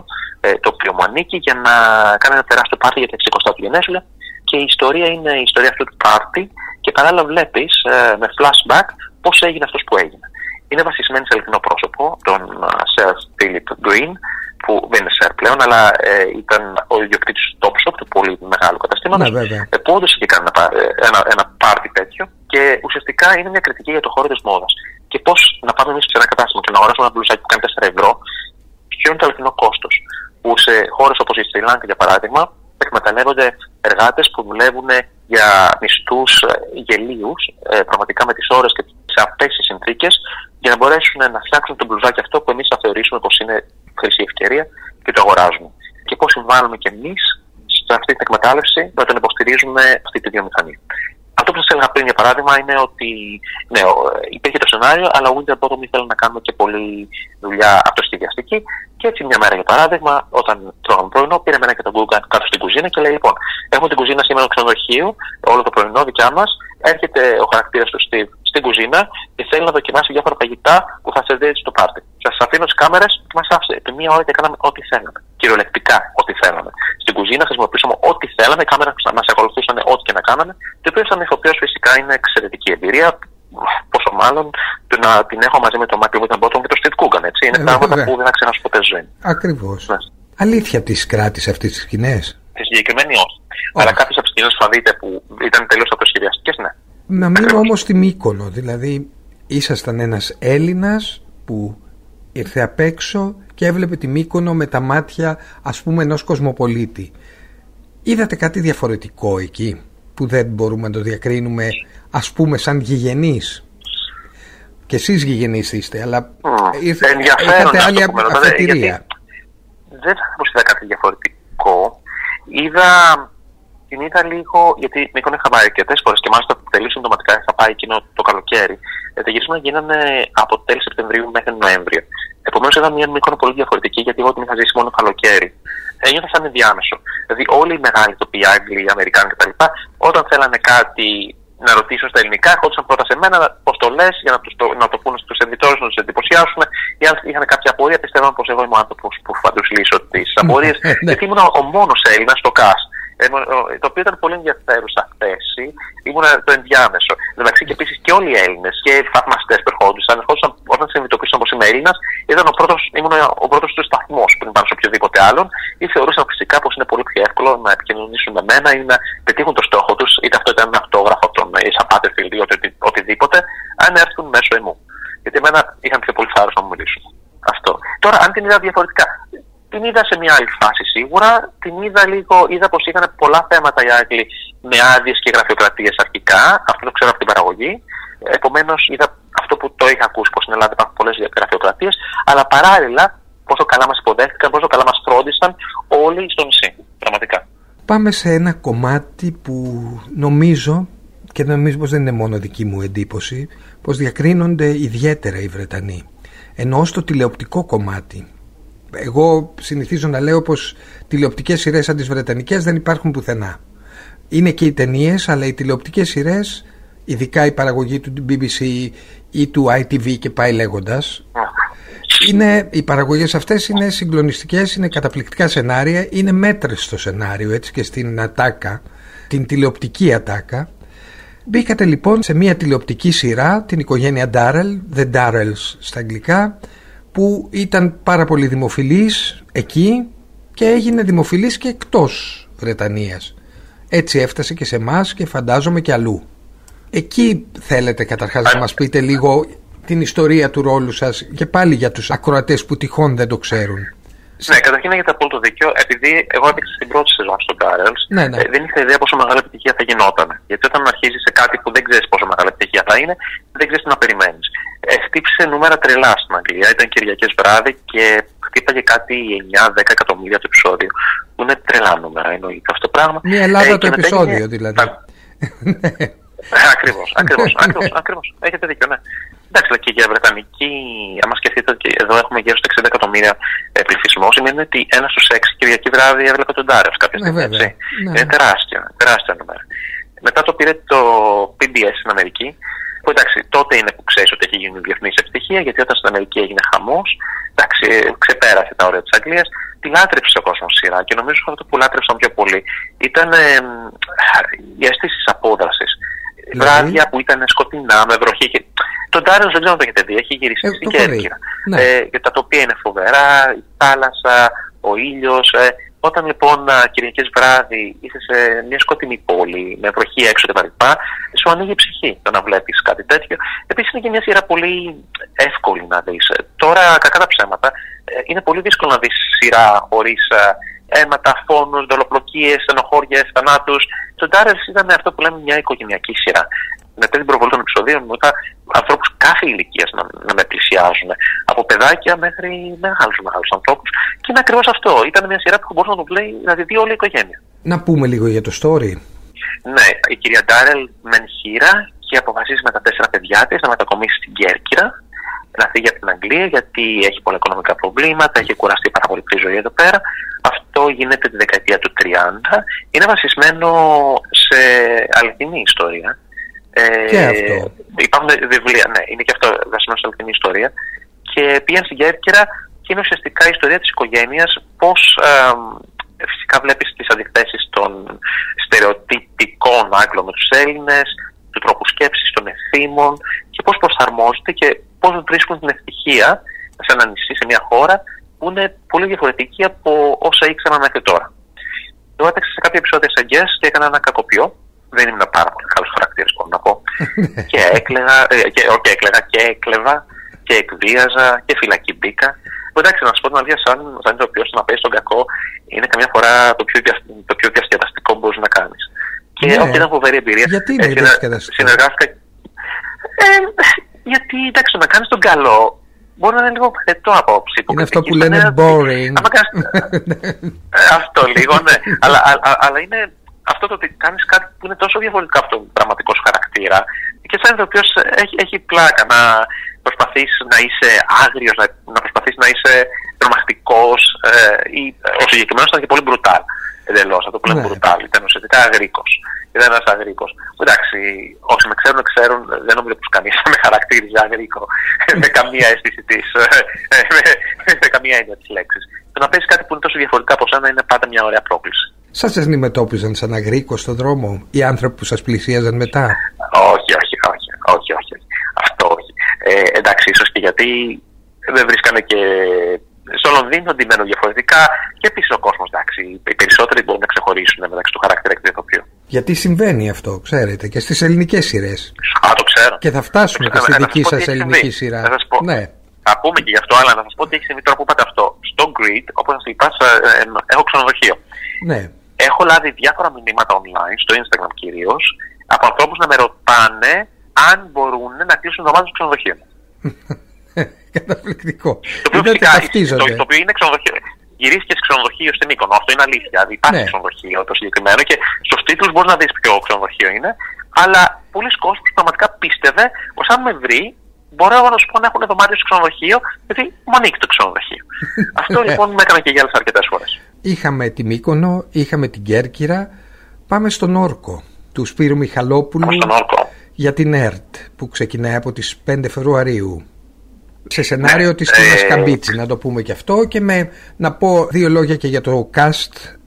ε, το οποίο μου ανήκει για να κάνει ένα τεράστιο πάρτι για τα 60 του γενέθλια. Και η ιστορία είναι η ιστορία αυτού του πάρτι και παράλληλα βλέπεις ε, με flashback πώς έγινε αυτός που έγινε. Είναι βασισμένη σε αληθινό πρόσωπο, τον Sir Philip Green, που δεν είναι σερ πλέον, αλλά ε, ήταν ο ιδιοκτήτης του Topshop, του πολύ μεγάλου καταστήματο, ναι, ε, που όντως είχε κάνει ένα, ένα, ένα πάρτι τέτοιο και ουσιαστικά είναι μια κριτική για το χώρο της μόδας. Και πώς να πάμε εμείς σε ένα κατάστημα και να αγοράσουμε ένα μπλουζάκι που κάνει 4 ευρώ, ποιο είναι το αληθινό κόστος; Που σε χώρες όπως η Σρι για παράδειγμα, εκμεταλλεύονται εργάτες που δουλεύουν για μισθούς ε, γελίους, ε, πραγματικά με τις ώρες και σε αυτές τις συνθήκες, για να μπορέσουν να φτιάξουν το μπλουζάκι αυτό που εμείς θα θεωρήσουμε πως είναι χρυσή ευκαιρία και το αγοράζουμε. Και πώς συμβάλλουμε κι εμείς σε αυτή την εκμετάλλευση να τον υποστηρίζουμε αυτή τη βιομηχανία. Αυτό που σας έλεγα πριν, για παράδειγμα, είναι ότι ναι, υπήρχε το σενάριο, αλλά ο Winterbottom ήθελε να κάνουμε και πολλή δουλειά αυτοσχεδιαστική. Και έτσι, μια μέρα, για παράδειγμα, όταν τρώγαμε πρωινό, πήραμε ένα και τον Google κάτω στην κουζίνα και λέει: Λοιπόν, έχουμε την κουζίνα σήμερα στο ξενοδοχείο, όλο το πρωινό δικιά μας. Έρχεται ο χαρακτήρας του Steve στην κουζίνα και θέλει να δοκιμάσει διάφορα φαγητά που θα σε δει στο πάρτι. Σας αφήνω τις κάμερες και μα άφησε επί μία ώρα και κάναμε ό,τι θέλαμε. Κυριολεκτικά ό,τι θέλαμε. Στην κουζίνα χρησιμοποιήσαμε ό,τι θέλαμε, οι κάμερες μας ακολουθούσαν ό,τι και να κάναμε. Το οποίο σαν ηθοποιός φυσικά είναι εξαιρετική εμπειρία. Πόσο μάλλον το να την έχω μαζί με τον Μάικλ Βιταμπότον και τον Στιτ Κούγκαν, έτσι. Είναι ε, πράγματα που δεν θα ξεχάσω ποτέ ζωή. Ακριβώς. Ναι. Αλήθεια τι κράτησε αυτέ τι σκηνές; Τη συγκεκριμένη όχι. Αλλά κάποιες από τις σκηνές που θα δείτε που ήταν τελείως αυτοσχεδιαστικέ, ναι. Να μείνω όμως στη Μύκονο. Δηλαδή, ήσασταν ένας Έλληνας που ήρθε απ' έξω και έβλεπε τη Μύκονο με τα μάτια ας πούμε ενός κοσμοπολίτη. Είδατε κάτι διαφορετικό εκεί που δεν μπορούμε να το διακρίνουμε ας πούμε σαν γηγενείς; Και εσείς γηγενείς είστε, αλλά mm, ήρθε, είχατε άλλη αφετηρία. Δεν θα πω είδα κάτι διαφορετικό. Είδα την είδα λίγο, γιατί με είχα πάει αρκετές φορές και μάλιστα τελείω συντοματικά είχα πάει εκείνο το καλοκαίρι. Ε, τα γυρίσματα γίνανε από τέλη Σεπτεμβρίου μέχρι Νοέμβριο. Επομένως είδα μια μικρό πολύ διαφορετική, γιατί εγώ την είχα ζήσει μόνο καλοκαίρι. Ένιωθα σαν ενδιάμεσο. Δηλαδή, όλοι οι μεγάλοι τοποί, Άγγλοι, Αμερικάνοι κτλ., όταν θέλανε κάτι να ρωτήσουν στα ελληνικά, ερχόντουσαν πρώτα σε μένα πώς το λες, για να, τους το, να το πούνε στους εντυπωσιάσουν, να τους εντυπωσιάσουν. Ή αν είχαν κάποια απορία, πιστεύαν πως εγώ είμαι ο άνθρωπος που θα τους λύσω τις απορίες. Ναι. γιατί ήμουν ο μόνος Έλληνας στο ΚΑΣ το οποίο ήταν πολύ ενδιαφέρουσα θέση, ήμουν το ενδιάμεσο. Εντάξει και επίσης και όλοι οι Έλληνες και οι θαυμαστές που ερχόντουσαν, ερχόντουσαν όταν συνειδητοποίησαν πως είμαι Έλληνας, ήταν ο πρώτος, ήμουν ο πρώτος του σταθμός πριν πάνω σε οποιοδήποτε άλλον, ή θεωρούσαν φυσικά πως είναι πολύ πιο εύκολο να επικοινωνήσουν με μένα ή να πετύχουν το στόχο τους, είτε αυτό ήταν ένα αυτόγραφο από τον Ισαπάτερφιλ ή οτιδήποτε, αν έρθουν μέσω εμού. Γιατί εμένα είχαν πιο πολύ θάρρος να μου μιλήσουν. Αυτό. Τώρα, αν την είδα διαφορετικά, την είδα σε μια άλλη φάση σίγουρα. Την είδα λίγο, είδα πως είχαν πολλά θέματα οι Άγγλοι με άδειες και γραφειοκρατίες αρχικά. Αυτό το ξέρω από την παραγωγή. Επομένως, είδα αυτό που το είχα ακούσει, πως στην Ελλάδα υπάρχουν πολλές γραφειοκρατίες. Αλλά παράλληλα, πόσο καλά μας υποδέχτηκαν, πόσο καλά μας φρόντισαν όλοι στο νησί. Πραγματικά. Πάμε σε ένα κομμάτι που νομίζω και νομίζω πως δεν είναι μόνο δική μου εντύπωση πως διακρίνονται ιδιαίτερα οι Βρετανοί ενώ στο τηλεοπτικό κομμάτι εγώ συνηθίζω να λέω πως τηλεοπτικές σειρές σαν τις βρετανικές δεν υπάρχουν πουθενά. Είναι και οι ταινίες, αλλά οι τηλεοπτικές σειρές, ειδικά η παραγωγή του BBC ή του ITV και πάει λέγοντας, είναι, οι παραγωγές αυτές είναι συγκλονιστικές, είναι καταπληκτικά σενάρια, είναι μέτρες στο σενάριο έτσι και στην ατάκα, την τηλεοπτική ατάκα. Μπήκατε λοιπόν σε μια τηλεοπτική σειρά, την οικογένεια Darrell, The Darrells στα αγγλικά, που ήταν πάρα πολύ δημοφιλής εκεί και έγινε δημοφιλής και εκτός Βρετανίας. Έτσι έφτασε και σε εμάς και φαντάζομαι και αλλού. Εκεί θέλετε καταρχάς να μας πείτε λίγο την ιστορία του ρόλου σας και πάλι για τους ακροατές που τυχόν δεν το ξέρουν. Ναι, καταρχήν έχετε απόλυτο δίκιο. Επειδή εγώ έπαιξα στην πρώτη σεζόν στο Barrels, ναι, ναι. Ε, δεν είχα ιδέα πόσο μεγάλη επιτυχία θα γινόταν. Γιατί όταν αρχίζεις σε κάτι που δεν ξέρεις πόσο μεγάλη επιτυχία θα είναι, δεν ξέρεις τι να περιμένεις. Ε, χτύπησε νούμερα τρελά στην Αγγλία. Ήταν Κυριακές βράδυ και χτύπαγε κάτι 9-10 εκατομμύρια το επεισόδιο. Που είναι τρελά νούμερα, εννοείται αυτό το πράγμα. Μια Ελλάδα ε, το επεισόδιο δηλαδή. Ακριβώς, ακριβώς, ακριβώς. Έχετε δίκιο, ναι. Εντάξει, και για Βρετανική, άμα σκεφτείτε ότι εδώ έχουμε γύρω στα 60 εκατομμύρια ε, πληθυσμό, σημαίνει ότι ένα στους έξι Κυριακή βράδυ έβλεπε τον Τάρεφ κάποια στιγμή. Ναι, έτσι. Ναι. Είναι τεράστια, τεράστια νούμερα. Μετά το πήρε το PBS στην Αμερική, που εντάξει, τότε είναι που ξέρεις ότι έχει γίνει διεθνής επιτυχία, γιατί όταν στην Αμερική έγινε χαμός, εντάξει, ξεπέρασε τα όρια της Αγγλίας, τη λάτρεψε ο κόσμος σειρά και νομίζω ότι αυτό που λάτρεψαν πιο πολύ ήταν ε, η αίσθηση απόδρασης. Δηλαδή; Βράδια που ήταν σκοτεινά, με βροχή. Και... Τον Τάριο δεν ξέρω αν το έχετε δει, έχει γυρίσει ε, στην Κέρκυρα. Ναι. Ε, και τα τοπία είναι φοβερά, η θάλασσα, ο ήλιος. Ε, όταν λοιπόν Κυριακές βράδυ είσαι σε μια σκοτεινή πόλη, με βροχή έξω κτλ., σου ανοίγει η ψυχή το να βλέπεις κάτι τέτοιο. Επίσης είναι και μια σειρά πολύ εύκολη να δεις. Τώρα, κακά τα ψέματα, ε, είναι πολύ δύσκολο να δεις σειρά χωρίς αίματα, φόνους, δολοπλοκίες, στενοχώριες, θανάτους. Το Ντάρελς ήταν αυτό που λέμε μια οικογενειακή σειρά. Μετά την προβολή των επεισοδίων μου είχα ανθρώπους κάθε ηλικίας να, να με πλησιάζουν. Από παιδάκια μέχρι μεγάλους μεγάλους ανθρώπους. Και είναι ακριβώς αυτό. Ήταν μια σειρά που μπορούσε να το βλέπει να τη δει όλη η οικογένεια. Να πούμε λίγο για το story. Ναι, η κυρία Ντάρελ μεν χείρα και αποφασίζει με τα τέσσερα παιδιά της να μετακομίσει στην Κέρκυρα να φύγει από την Αγγλία γιατί έχει πολλά οικονομικά προβλήματα, έχει κουραστεί πάρα πολύ τη ζωή εδώ πέρα. Αυτό γίνεται τη δεκαετία του 30. Είναι βασισμένο σε αληθινή ιστορία. Ε, και αυτό. Υπάρχουν βιβλία, ναι, είναι και αυτό βασισμένο σε αληθινή ιστορία. Και πήγαν στην Κέρκυρα και είναι ουσιαστικά η ιστορία της οικογένειας πώς ε, φυσικά βλέπεις τις αντιθέσεις των στερεοτυπικών Άγγλων με τους Έλληνες, του τρόπου σκέψης των ευθύμων και πώς προσαρμόζεται και πώς βρίσκουν την ευτυχία σε ένα νησί, σε μια χώρα που είναι πολύ διαφορετική από όσα ήξεραν μέχρι τώρα. Εγώ έταξα σε κάποια επεισόδια σαν guest και έκανα ένα κακοποιό. Δεν ήμουν πάρα πολύ καλός χαρακτήρας, μπορώ να πω. και έκλαιγα, ε, και, όχι, έκλαιγα και έκλεβα και εκβίαζα και φυλακή μπήκα. Εντάξει, να σου πω την αλήθεια, σαν, σαν ηθοποιό να παίζει τον κακό είναι καμιά φορά το πιο, το πιο διασκεδαστικό που μπορείς να κάνεις. Και ναι. όχι, ήταν φοβερή εμπειρία. Γιατί είναι διασκεδαστικό; Συνεργάστηκα. Ε, γιατί εντάξει, το να κάνεις τον καλό μπορεί να είναι λίγο παθετό απόψη. Είναι αυτό που λένε boring. Ε, αυτό λίγο, ναι. αλλά, αλλά είναι αυτό το ότι κάνεις κάτι που είναι τόσο διαφορετικό από τον πραγματικό σου χαρακτήρα και σαν οποίος έχει, έχει πλάκα να προσπαθείς να είσαι άγριος, να, να προσπαθείς να είσαι τρομακτικός. Ε, ή, ο συγκεκριμένος ήταν και πολύ μπρουτάλ εντελώς. Αυτό που λέμε ναι. μπρουτάλ. Ήταν ουσιαστικά αγρίκος. Ήταν ένας αγρίκος. Εντάξει, όσοι με ξέρουν, ξέρουν, δεν νομίζω πως κανείς με χαρακτήριζε αγρίκο με καμία αίσθηση της. με, με καμία έννοια της λέξης. Το να παίζει κάτι που είναι τόσο διαφορετικά από σένα είναι πάντα μια ωραία πρόκληση. Σας αντιμετώπιζαν σαν αγρίκο στον δρόμο οι άνθρωποι που σας πλησίαζαν μετά; Όχι, όχι, όχι. όχι, όχι. Αυτό όχι. Ε, εντάξει, ίσως και γιατί δεν βρίσκανε και στο Λονδίνο αντιμένω διαφορετικά και επίση ο κόσμος, εντάξει, οι περισσότεροι μπορούν να ξεχωρίσουν μεταξύ του χαρακτήρα και του ηθοποιού. Γιατί συμβαίνει αυτό, ξέρετε, και στις ελληνικές σειρές. Α, το ξέρω. Και θα φτάσουμε και στη δική σας ελληνική σειρά. Θα πω. Ναι. Θα πούμε και γι' αυτό, αλλά να σας πω τι έχει συμβεί τώρα που είπατε αυτό. Στο Grid, όπως σας είπα, ε, έχω ξενοδοχείο. Ναι. Έχω λάβει διάφορα μηνύματα online, στο Instagram κυρίως, από ανθρώπους να με ρωτάνε αν μπορούν να κλείσουν εβδομάδα στο ξενοδοχείο. Καταπληκτικό. Το οποίο, φυσικά, το, το οποίο είναι ξενοδοχείο. Γυρίστηκες σε ξενοδοχείο στην Μύκονο. Αυτό είναι αλήθεια. Δηλαδή υπάρχει ναι. ξενοδοχείο το συγκεκριμένο και στους τίτλους μπορείς να δεις ποιο ξενοδοχείο είναι. Αλλά πολλοί κόσμοι πραγματικά πίστευε πως αν με βρει, μπορώ να σου πω να έχουν δωμάτιο στο ξενοδοχείο, γιατί μου ανήκει το ξενοδοχείο. Αυτό λοιπόν με έκανε και για άλλε αρκετές φορές. Είχαμε τη Μύκονο, είχαμε την Κέρκυρα. Πάμε στον Όρκο του Σπύρου Μιχαλόπουλου για την ΕΡΤ που ξεκινάει από τις 5 Φεβρουαρίου σε σενάριο ναι, της Κίνας ε... Καμπίτση να το πούμε και αυτό και με, να πω δύο λόγια και για το cast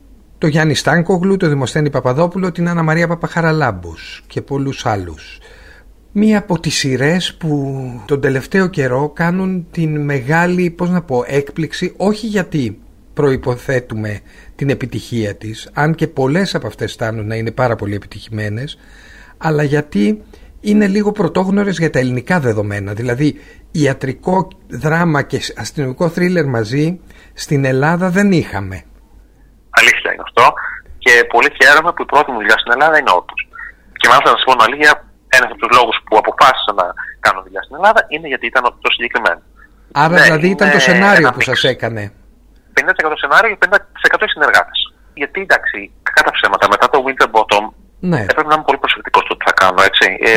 το Γιάννη Στάνκογλου, το Δημοσθένη Παπαδόπουλο, την Άννα Μαρία Παπαχαραλάμπους και πολλούς άλλους. Μία από τις σειρές που τον τελευταίο καιρό κάνουν την μεγάλη, πώς να πω, έκπληξη, όχι γιατί προϋποθέτουμε την επιτυχία της, αν και πολλές από αυτές στάνουν να είναι πάρα πολύ επιτυχημένες, αλλά γιατί είναι λίγο πρωτόγνωρες για τα ελληνικά δεδομένα. Δηλαδή ιατρικό δράμα και αστυνομικό θρίλερ μαζί στην Ελλάδα δεν είχαμε. Αλήθεια είναι αυτό και πολύ χαίρομαι που η πρώτη μου δουλειά στην Ελλάδα είναι όντω. Και μάλιστα να σας πω την αλήθεια, ένας από τους λόγους που αποφάσισα να κάνω δουλειά στην Ελλάδα είναι γιατί ήταν το συγκεκριμένο. Άρα ναι, δηλαδή ήταν το σενάριο που σας έκανε. 50% σενάριο και 50% συνεργάτες. Γιατί εντάξει, κατά ψέματα, μετά το Winter Bottom ναι. έπρεπε να είμαι πολύ προσεκτικός στο τι θα κάνω. Έτσι. Ε,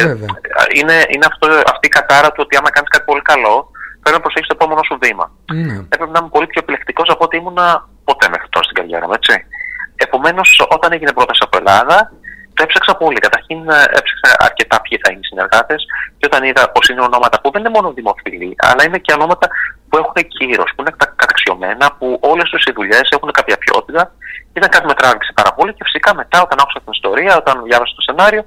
είναι είναι αυτό, αυτή η κατάρα του ότι άμα κάνεις κάτι πολύ καλό, πρέπει να προσέχεις το επόμενο σου βήμα. Ναι. Έπρεπε να είμαι πολύ πιο επιλεκτικός από ό,τι ήμουν ποτέ μέχρι τώρα στην καριέρα μου. Επομένως, όταν έγινε πρόταση από Ελλάδα, το έψαξα πολύ. Καταρχήν ε, έψαξα αρκετά ποιοι θα είναι οι συνεργάτες και όταν είδα πως είναι ονόματα που δεν είναι μόνο δημοφιλή, αλλά είναι και ονόματα που έχουν κύρο, που είναι καταξιωμένα, που όλες τους οι δουλειές έχουν κάποια ποιότητα, ήταν κάτι που με τράβηξε πάρα πολύ και φυσικά μετά όταν άκουσα την ιστορία, όταν διάβασα το σενάριο,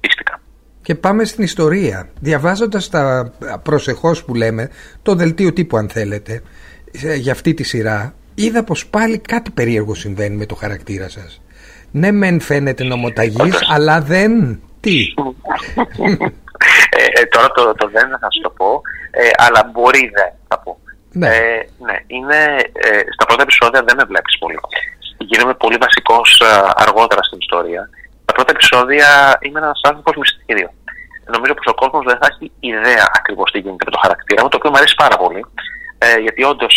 πίστηκα. Και πάμε στην ιστορία. Διαβάζοντας τα προσεχώς που λέμε, το δελτίο τύπου αν θέλετε, ε, για αυτή τη σειρά, είδα πως πάλι κάτι περίεργο συμβαίνει με το χαρακτήρα σας. Ναι, μεν φαίνεται νομοταγής, αλλά δεν. Τι; ε, ε, τώρα το, το δεν θα σου το πω, ε, αλλά μπορεί δεν θα πω. Ναι. Ε, ναι, είναι, ε, στα πρώτα επεισόδια δεν με βλέπεις πολύ. γίνομαι πολύ βασικός αργότερα στην ιστορία. Τα πρώτα επεισόδια είμαι ένας άνθρωπος μυστήριο. Νομίζω πως ο κόσμος δεν θα έχει ιδέα ακριβώς τι γίνεται με το χαρακτήρα μου, το οποίο μου αρέσει πάρα πολύ. Ε, γιατί όντως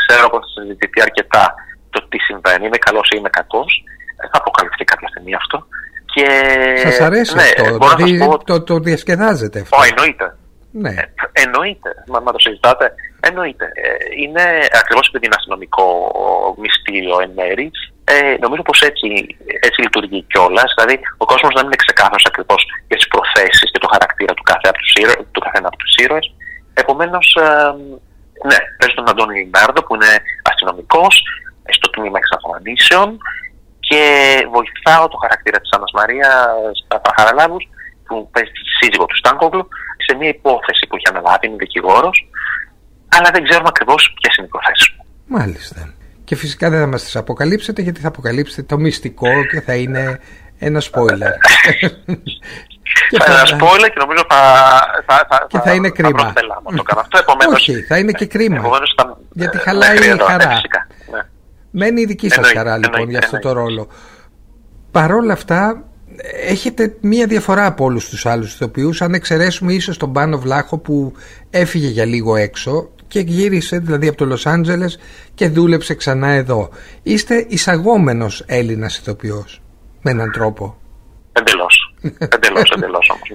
ξέρω πως θα συζητηθεί αρκετά το τι συμβαίνει, είμαι καλός ή είμαι κακός. Ε, θα αποκαλυφθεί κάποια στιγμή αυτό. Και... Σας αρέσει ναι, αυτό, δηλαδή πω... το, το διασκεδάζετε αυτό. Ω, εννοείται. Ναι. Ε, εννοείται. Μα, μα το συζητάτε. Εννοείται. Ε, είναι ακριβώς επειδή είναι αστυνομικό μυστήριο εν μέρη. Ε, νομίζω πως έτσι, έτσι λειτουργεί κιόλας. Δηλαδή, ο κόσμος δεν είναι ξεκάθαρος ακριβώς για τις προθέσεις και το χαρακτήρα του, κάθε, τους καθένα από τους ήρωες. Επομένως, ε, ναι, παίζω τον Αντώνη Λιμπάρδο που είναι αστυνομικός στο τμήμα εξαφανίσεων και βοηθάω το χαρακτήρα της Άννας Μαρία στα Παχαραλάβους που παίζει τη σύζυγο του Στάνκογλου σε μια υπόθεση που έχει αναλάβει, είναι δικηγόρος, αλλά δεν ξέρουμε ακριβώς ποιες είναι οι προθέσεις μου. Μάλιστα. Και φυσικά δεν θα μας τις αποκαλύψετε γιατί θα αποκαλύψετε το μυστικό και θα είναι ένα spoiler. θα είναι ένα spoiler και νομίζω θα, θα, θα, και θα, είναι κρίμα. Θα το κάνω αυτό. Επομένως, Όχι, θα είναι και κρίμα. θα, γιατί χαλάει η χαρά. Ναι. Μένει η δική σας χαρά λοιπόν για αυτό το ρόλο. Παρόλα αυτά, έχετε μία διαφορά από όλους τους άλλους ηθοποιούς αν εξαιρέσουμε ίσως τον Πάνο Βλάχο που έφυγε για λίγο έξω και γύρισε δηλαδή από το Λος Άντζελες και δούλεψε ξανά εδώ. Είστε εισαγόμενος Έλληνας ηθοποιός με έναν τρόπο. Εντελώς. εντελώς, εντελώς όμως.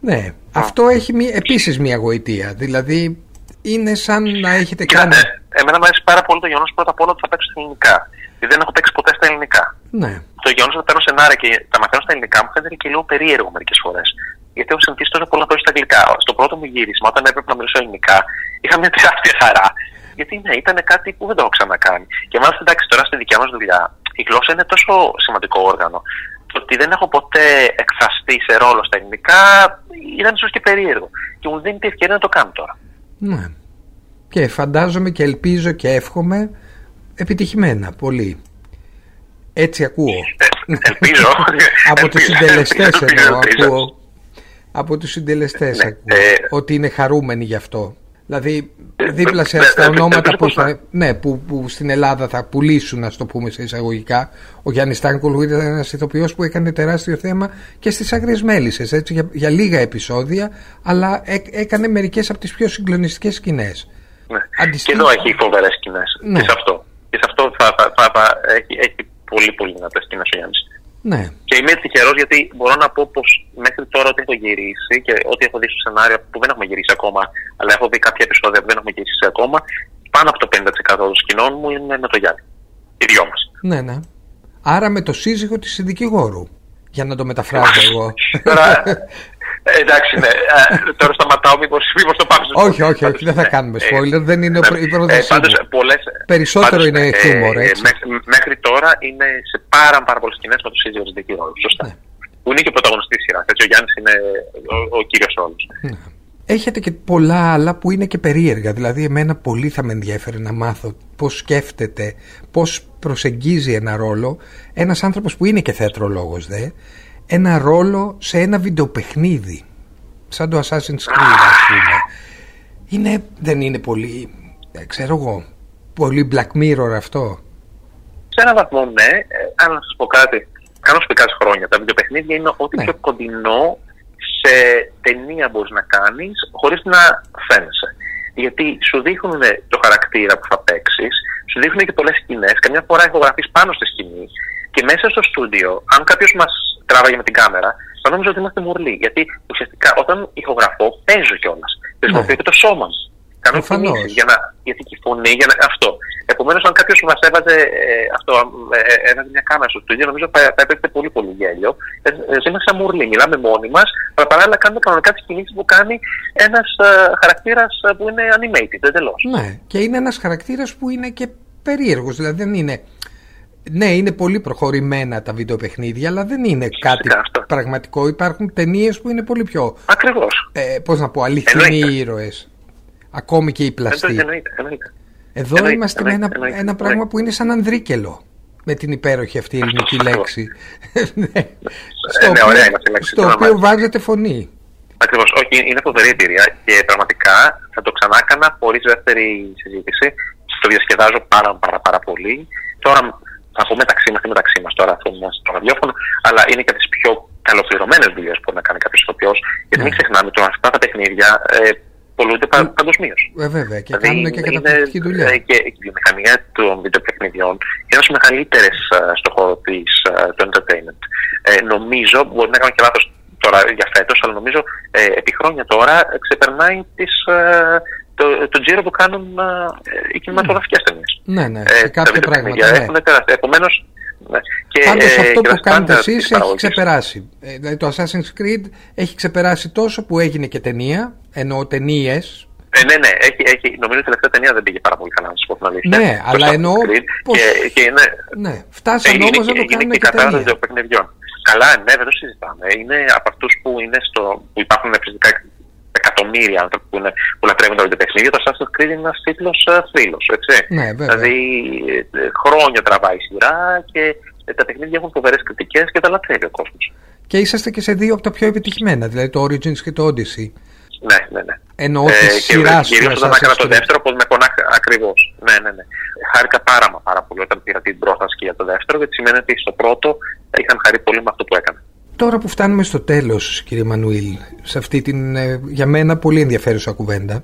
Ναι. ναι. Αυτό έχει μία, επίσης μία γοητεία. Δηλαδή είναι σαν να έχετε κάνει... εμένα μου αρέσει πάρα πολύ το γεγονός πρώτα απ' όλα ότι θα παίξω στα ελληνικά. Γιατί δεν έχω παίξει ποτέ στα ελληνικά. Ναι. Το γεγονός ότι παίρνω σενάρια και τα μαθαίνω στα ελληνικά μου φαίνεται και λίγο περίεργο μερικές φορές. Γιατί έχω συνηθίσει τόσο πολύ να παίξω στα αγγλικά. Στο πρώτο μου γύρισμα, όταν έπρεπε να μιλήσω ελληνικά, είχα μια τεράστια χαρά. Γιατί ναι, ήταν κάτι που δεν το έχω ξανακάνει. Και μάλιστα εντάξει, τώρα στη δικιά μας δουλειά, η γλώσσα είναι τόσο σημαντικό όργανο. Το ότι δεν έχω ποτέ εκφραστεί σε ρόλο στα ελληνικά ήταν ίσως και περίεργο. Και μου δίνει τη ευκαιρία να το κάνω τώρα. Ναι. Και φαντάζομαι και ελπίζω και εύχομαι επιτυχημένα πολύ. Έτσι ακούω. Ε, ελπίζω. από τους συντελεστές εδώ ακούω. Από τους συντελεστές ναι, ακούω. Ε, ότι είναι χαρούμενοι γι' αυτό. Δηλαδή ε, δίπλα σε αυτά ονόματα που, θα, ναι, που, που στην Ελλάδα θα πουλήσουν, να το πούμε σε εισαγωγικά. Ο Γιάννη Τάνκολου ήταν ένα ηθοποιό που έκανε τεράστιο θέμα και στι Αγριέ Μέλισσε, έτσι, για, για λίγα επεισόδια, αλλά έκανε μερικέ από τι πιο συγκλονιστικέ σκηνέ. Ναι. Και εδώ έχει φοβερέ σκηνέ. Ναι. Και σε αυτό. Και σε αυτό θα, θα, θα, θα έχει, έχει πολύ πολύ δυνατέ σκηνέ ο Γιάννη. Ναι. Και είμαι τυχερός γιατί μπορώ να πω πως μέχρι τώρα ότι έχω γυρίσει και ό,τι έχω δει στο σενάριο που δεν έχουμε γυρίσει ακόμα, αλλά έχω δει κάποια επεισόδια που δεν έχουμε γυρίσει ακόμα, πάνω από το 50% των σκηνών μου είναι με το Γιάννη. Οι δυο μας. Ναι, ναι. Άρα με το σύζυγο της δικηγόρου. Για να το μεταφράσω εγώ. Ε, εντάξει, ναι. Ε, τώρα σταματάω, μήπω το πάμε Όχι, όχι, όχι, δεν θα ναι. κάνουμε ε, spoiler. δεν είναι ναι. η πρόταση. Περισσότερο πάντως, είναι ε, χιούμορ, έτσι. μέχρι τώρα είναι σε πάρα, πάρα πολλές σκηνές με του ίδιου δικηγόρου. Σωστά. Ναι. Που είναι και πρωταγωνιστής σειρά. Έτσι, ο Γιάννης είναι ο, ο κύριος όλο. Ναι. Έχετε και πολλά άλλα που είναι και περίεργα. Δηλαδή, εμένα πολύ θα με ενδιαφέρει να μάθω πώς σκέφτεται, πώς προσεγγίζει ένα ρόλο ένας άνθρωπος που είναι και θέατρολόγος, δε, ένα ρόλο σε ένα βιντεοπαιχνίδι. Σαν το Assassin's Creed ας πούμε. Είναι, δεν είναι πολύ ε, ξέρω εγώ πολύ Black Mirror αυτό; Σε έναν βαθμό ναι. Αν να σας πω κάτι. Κάνω σπικάς χρόνια. Τα βιντεοπαιχνίδια είναι ό,τι ναι. πιο κοντινό σε ταινία μπορείς να κάνεις χωρίς να φαίνεσαι. Γιατί σου δείχνουν το χαρακτήρα που θα παίξεις, σου δείχνουν και πολλές σκηνές. Καμιά φορά έχω γραφεί πάνω στη σκηνή και μέσα στο στούντιο, αν κάποιος μας τράβαγε με την κάμερα, θα νόμιζα ότι είμαστε μουρλοί. Γιατί ουσιαστικά όταν ηχογραφώ, παίζω κιόλας. Χρησιμοποιώ ναι. και το σώμα μου. Κάνω κινήσεις για να. Γιατί και η φωνή, για να. Αυτό. Επομένως, αν κάποιος μας έβαζε ε, αυτό, ε, ε, έβαζε μια κάμερα στο στούντιο, νομίζω θα, θα έπρεπε πολύ πολύ γέλιο. Ε, ε, σαν μουρλοί. Μιλάμε μόνοι μας, αλλά παράλληλα κάνουμε κανονικά τις κινήσεις που κάνει ένας ε, χαρακτήρας που είναι animated εντελώς. Ναι, και είναι ένας χαρακτήρας που είναι και περίεργος. Δηλαδή δεν είναι ναι, είναι πολύ προχωρημένα τα βιντεοπαιχνίδια, αλλά δεν είναι κάτι πραγματικό. Υπάρχουν ταινίες που είναι πολύ πιο. Ακριβώς. Ε, Πώς να πω, αληθινοί ήρωες. Ακόμη και οι πλαστοί. Εδώ είμαστε με ένα, ένα πράγμα που είναι σαν ανδρίκελο. Με την υπέροχη αυτή ελληνική λέξη. ναι. Στο, ναι, ωραία είναι λέξη. Στο οποίο βάζετε φωνή. Ακριβώς. Όχι, είναι φοβερή εμπειρία και πραγματικά θα το ξανά έκανα χωρίς δεύτερη συζήτηση. Το διασκεδάζω πάρα, πάρα, πάρα πολύ. Τώρα θα πω μεταξύ μας και μεταξύ μας τώρα αυτό είναι στο ραδιόφωνο, αλλά είναι και τις πιο καλοπληρωμένες δουλειές που μπορεί να κάνει κάποιος ηθοποιός. Γιατί ναι. μην ξεχνάμε ότι αυτά τα παιχνίδια ε, πολλούνται πα, παγκοσμίω. Ε, βέβαια, και δηλαδή, κάνουν και καταπληκτική δουλειά. Ε, και η βιομηχανία των βιντεοπαιχνιδιών είναι ένας μεγαλύτερε στον χώρο της, του entertainment. Ε, νομίζω, μπορεί να κάνω και λάθος τώρα για φέτος, αλλά νομίζω ε, επί χρόνια τώρα ξεπερνάει τις, ε, το, το τζίρο που κάνουν ε, οι κινηματογραφικέ ταινίε. Ναι, ναι, σε κάποια πράγματα. Ναι. Έχουν τεράστια. Επομένω, ναι. Και, Πάντως αυτό που κάνετε εσείς έχει ξεπεράσει. Δηλαδή το Assassin's Creed έχει ξεπεράσει τόσο που έγινε και ταινία, ενώ ταινίε. Ε, ναι, ναι, έχει, έχει, νομίζω ότι η τελευταία ταινία δεν πήγε πάρα πολύ καλά, να σα πω την αλήθεια. Ναι, αλλά εννοώ. Πώς... Και, και είναι, ναι, φτάσαμε όμω να το κάνουμε και, και ταινία. Καλά, ναι, δεν το συζητάμε. Είναι από αυτού που, που υπάρχουν φυσικά εκατομμύρια άνθρωποι που, είναι, που λατρεύουν τα βιντεοπαιχνίδια, το Assassin's Creed είναι ένας τίτλος θρύλος. Ναι, δηλαδή ε, χρόνια τραβάει σειρά και ε, τα παιχνίδια έχουν φοβερές κριτικές και τα λατρεύει ο κόσμος. Και είσαστε και σε δύο από τα πιο επιτυχημένα, δηλαδή το Origins και το Odyssey. Ναι, ναι, ναι. Εννοώ ε, της σειράς σου. Κυρίω όταν έκανα το δεύτερο, που με πονά ακριβώς. Ναι, ναι, ναι. Χάρηκα πάρα, μα πάρα πολύ όταν πήρα την πρόσταση για το δεύτερο, γιατί σημαίνει ότι στο πρώτο είχαν χαρεί πολύ με αυτό που έκανα. Τώρα που φτάνουμε στο τέλος κύριε Μανουήλ σε αυτή την ε, για μένα πολύ ενδιαφέρουσα κουβέντα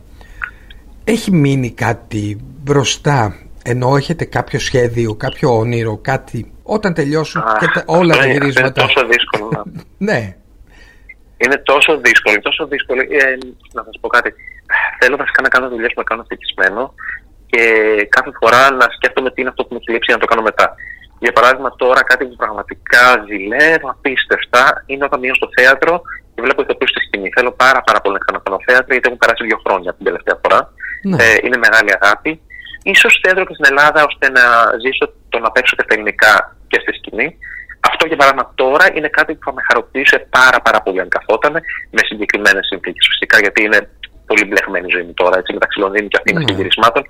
έχει μείνει κάτι μπροστά ενώ έχετε κάποιο σχέδιο, κάποιο όνειρο, κάτι όταν τελειώσουν και τα, όλα τα γυρίσματα. Είναι τόσο δύσκολο. ναι. Είναι τόσο δύσκολο, τόσο δύσκολο. Ε, να σας πω κάτι. Θέλω βασικά να κάνω δουλειές που με κάνω ευτυχισμένο και κάθε φορά να σκέφτομαι τι είναι αυτό που μου έχει λείψει να το κάνω μετά. Για παράδειγμα, τώρα κάτι που πραγματικά ζηλεύω απίστευτα είναι όταν μείνω στο θέατρο και βλέπω ηθοποιού στη σκηνή. Θέλω πάρα, πάρα πολύ να ξαναπάνω θέατρο, γιατί έχουν περάσει δύο χρόνια την τελευταία φορά. Ναι. Ε, είναι μεγάλη αγάπη. σω θέατρο και στην Ελλάδα, ώστε να ζήσω το να παίξω και στα ελληνικά και στη σκηνή. Αυτό για παράδειγμα τώρα είναι κάτι που θα με χαροποιήσει πάρα, πάρα πολύ αν καθόταν με συγκεκριμένες συνθήκες. Φυσικά γιατί είναι πολύ μπλεγμένη η ζωή μου τώρα, έτσι, μεταξύ Λονδίνου και Αθήνας ναι. και γυρισμάτων.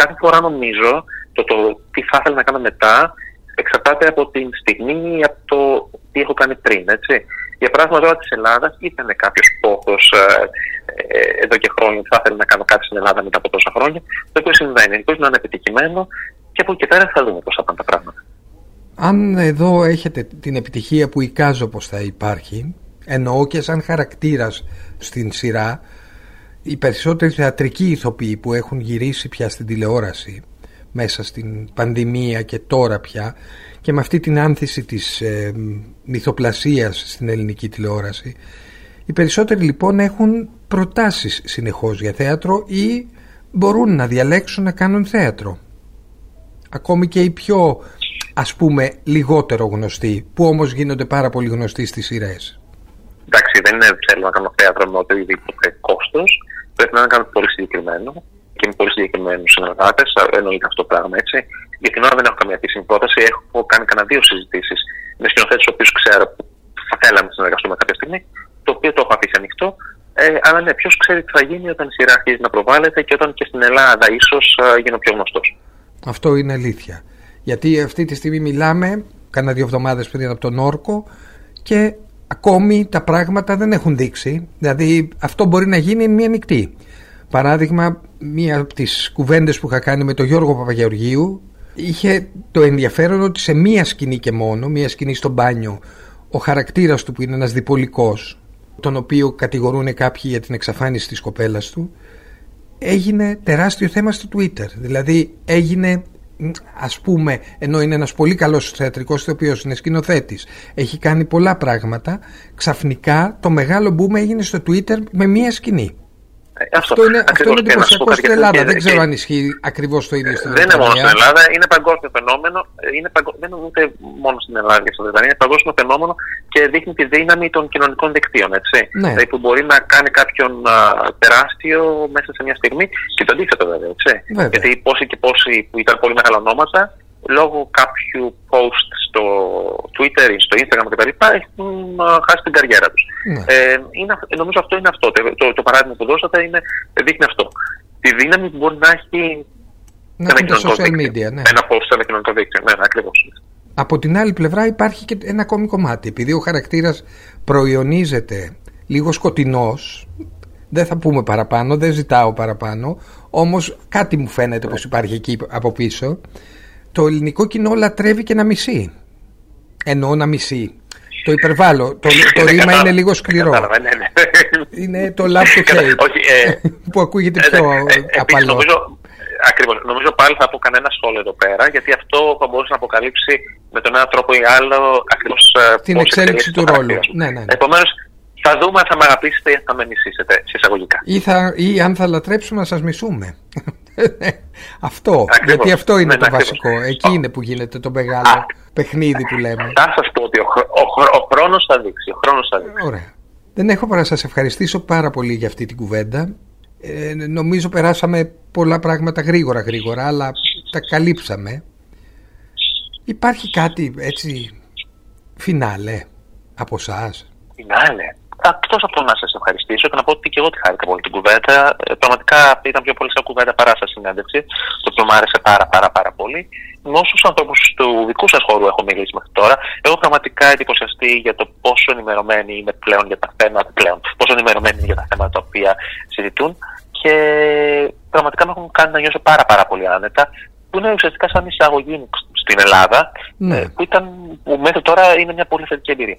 Κάθε φορά νομίζω το, το τι θα ήθελα να κάνω μετά εξαρτάται από την στιγμή ή από το τι έχω κάνει πριν. Έτσι. Για παράδειγμα, τώρα της Ελλάδας ήταν κάποιος στόχος ε, ε, εδώ και χρόνια ότι θα ήθελα να κάνω κάτι στην Ελλάδα μετά από τόσα χρόνια. Το οποίο συμβαίνει. Ελπίζω να είναι επιτυχημένο και από εκεί πέρα θα δούμε πώς θα πάνε τα πράγματα. Αν εδώ έχετε την επιτυχία που εικάζω πως θα υπάρχει, εννοώ και σαν χαρακτήρας στην σειρά, οι περισσότεροι θεατρικοί ηθοποιοί που έχουν γυρίσει πια στην τηλεόραση μέσα στην πανδημία και τώρα πια και με αυτή την άνθηση της ε, μυθοπλασίας στην ελληνική τηλεόραση οι περισσότεροι λοιπόν έχουν προτάσεις συνεχώς για θέατρο ή μπορούν να διαλέξουν να κάνουν θέατρο. Ακόμη και οι πιο ας πούμε λιγότερο γνωστοί που όμως γίνονται πάρα πολύ γνωστοί στις σειρές. Εντάξει δεν είναι θέλω να κάνω θέατρο με οτιδήποτε κόστος. Πρέπει να είναι κάτι πολύ συγκεκριμένο και με πολύ συγκεκριμένους συνεργάτες. Εννοείται αυτό το πράγμα έτσι. Για την ώρα δεν έχω καμία επίσημη πρόταση. Έχω κάνει κανένα δύο συζητήσεις με σκηνοθέτες, του οποίους ξέρω που θα θέλαμε να συνεργαστούμε κάποια στιγμή, το οποίο το έχω αφήσει ανοιχτό. Ε, αλλά ναι, ποιος ξέρει τι θα γίνει όταν η σειρά αρχίζει να προβάλλεται και όταν και στην Ελλάδα ίσως γίνω πιο γνωστός. Αυτό είναι αλήθεια. Γιατί αυτή τη στιγμή μιλάμε, κάνα δύο εβδομάδες πριν από τον Όρκο και ακόμη τα πράγματα δεν έχουν δείξει. Δηλαδή αυτό μπορεί να γίνει μια νυχτή. Παράδειγμα, μία από τις κουβέντες που είχα κάνει με τον Γιώργο Παπαγεωργίου είχε το ενδιαφέρον ότι σε μία σκηνή και μόνο, μία σκηνή στο μπάνιο, ο χαρακτήρας του που είναι ένας διπολικός, τον οποίο κατηγορούν κάποιοι για την εξαφάνιση της κοπέλας του, έγινε τεράστιο θέμα στο Twitter. Δηλαδή έγινε ας πούμε ενώ είναι ένας πολύ καλός θεατρικός ηθοποιός είναι σκηνοθέτης έχει κάνει πολλά πράγματα ξαφνικά το μεγάλο μπούμε έγινε στο Twitter με μία σκηνή αυτό, αυτό είναι, αυτό είναι εντυπωσιακό στην Ελλάδα. δεν ξέρω αν ισχύει ακριβώς το ίδιο στην Ελλάδα. Δεν είναι μόνο στην Ελλάδα, είναι παγκόσμιο φαινόμενο. Είναι παγκο... Δεν είναι ούτε μόνο στην Ελλάδα και στην Βρετανία. Είναι παγκόσμιο φαινόμενο και δείχνει τη δύναμη των κοινωνικών δικτύων. Έτσι. Ναι. Δηλαδή που μπορεί να κάνει κάποιον α, τεράστιο μέσα σε μια στιγμή και το αντίθετο βέβαια. Έτσι. βέβαια. Γιατί πόσοι και πόσοι που ήταν πολύ μεγάλα ονόματα λόγω κάποιου post στο Twitter ή στο Instagram κτλ. έχουν χάσει την καριέρα τους. Ναι. Ε, νομίζω αυτό είναι αυτό. Το, το παράδειγμα που δώσατε είναι, δείχνει αυτό. Τη δύναμη που μπορεί να έχει να ένα κοινωνικό social media, ναι. Ένα post σε ένα κοινωνικό δίκτυο. Ναι, ναι ακριβώς. Από την άλλη πλευρά υπάρχει και ένα ακόμη κομμάτι. Επειδή ο χαρακτήρας προϊονίζεται λίγο σκοτεινός, δεν θα πούμε παραπάνω, δεν ζητάω παραπάνω, όμως κάτι μου φαίνεται πως υπάρχει εκεί από πίσω το ελληνικό κοινό λατρεύει και να μισεί. Εννοώ να μισεί. Το υπερβάλλω. Το, το Ναι, ρήμα κατάλαβα. είναι λίγο σκληρό. Κατάλαβα, ναι, ναι. Είναι το love to Κατα- hate. Όχι, ε, που ακούγεται Ε, πιο ναι, ε, επίσης, απαλό. νομίζω, ακριβώς, νομίζω πάλι θα πω κανένα σχόλιο εδώ πέρα, γιατί αυτό θα μπορούσε να αποκαλύψει με τον ένα τρόπο ή άλλο ακριβώς ε, Την πώς εξέλιξη εξελίσσεται του το ρόλου. χαρακτήρα σου. Ναι, ναι, ναι. Επομένως, θα δούμε αν θα με αγαπήσετε ή αν θα με μισήσετε, σε εισαγωγικά. Ή, θα, ή αν θα λατρέψουμε να σας μισούμε. Αυτό. Ακριβώς. Γιατί αυτό είναι Ναι, το ναι, βασικό. ακριβώς. Εκεί είναι που γίνεται το μεγάλο Α. παιχνίδι που λέμε. Θα σας πω ότι ο, χρο- ο, χρο- ο χρόνος θα δείξει. Ο χρόνος θα δείξει. Ωραία. Δεν έχω παρά να σας ευχαριστήσω πάρα πολύ για αυτή την κουβέντα. Ε, νομίζω περάσαμε πολλά πράγματα γρήγορα γρήγορα, αλλά τα καλύψαμε. Υπάρχει κάτι έτσι φινάλε από εσάς; Φινάλε; Εκτός από το να σας ευχαριστήσω και να πω ότι και εγώ τη χάρηκα πολύ την κουβέντα. Ε, πραγματικά ήταν πιο πολύ σαν κουβέντα παρά σαν συνέντευξη, το οποίο μου άρεσε πάρα πάρα πάρα πολύ. Με όσους ανθρώπους του δικού σας χώρου έχω μιλήσει μέχρι τώρα, έχω πραγματικά εντυπωσιαστεί για το πόσο ενημερωμένοι είναι πλέον για τα θέματα πλέον, πόσο ενημερωμένοι είναι για τα θέματα τα οποία συζητούν και πραγματικά με έχουν κάνει να νιώσω πάρα πάρα πολύ άνετα που είναι ουσιαστικά σαν εισαγωγή μου στην Ελλάδα, Ναι. ε, που, ήταν, που μέχρι τώρα είναι μια πολύ θετική εμπειρία.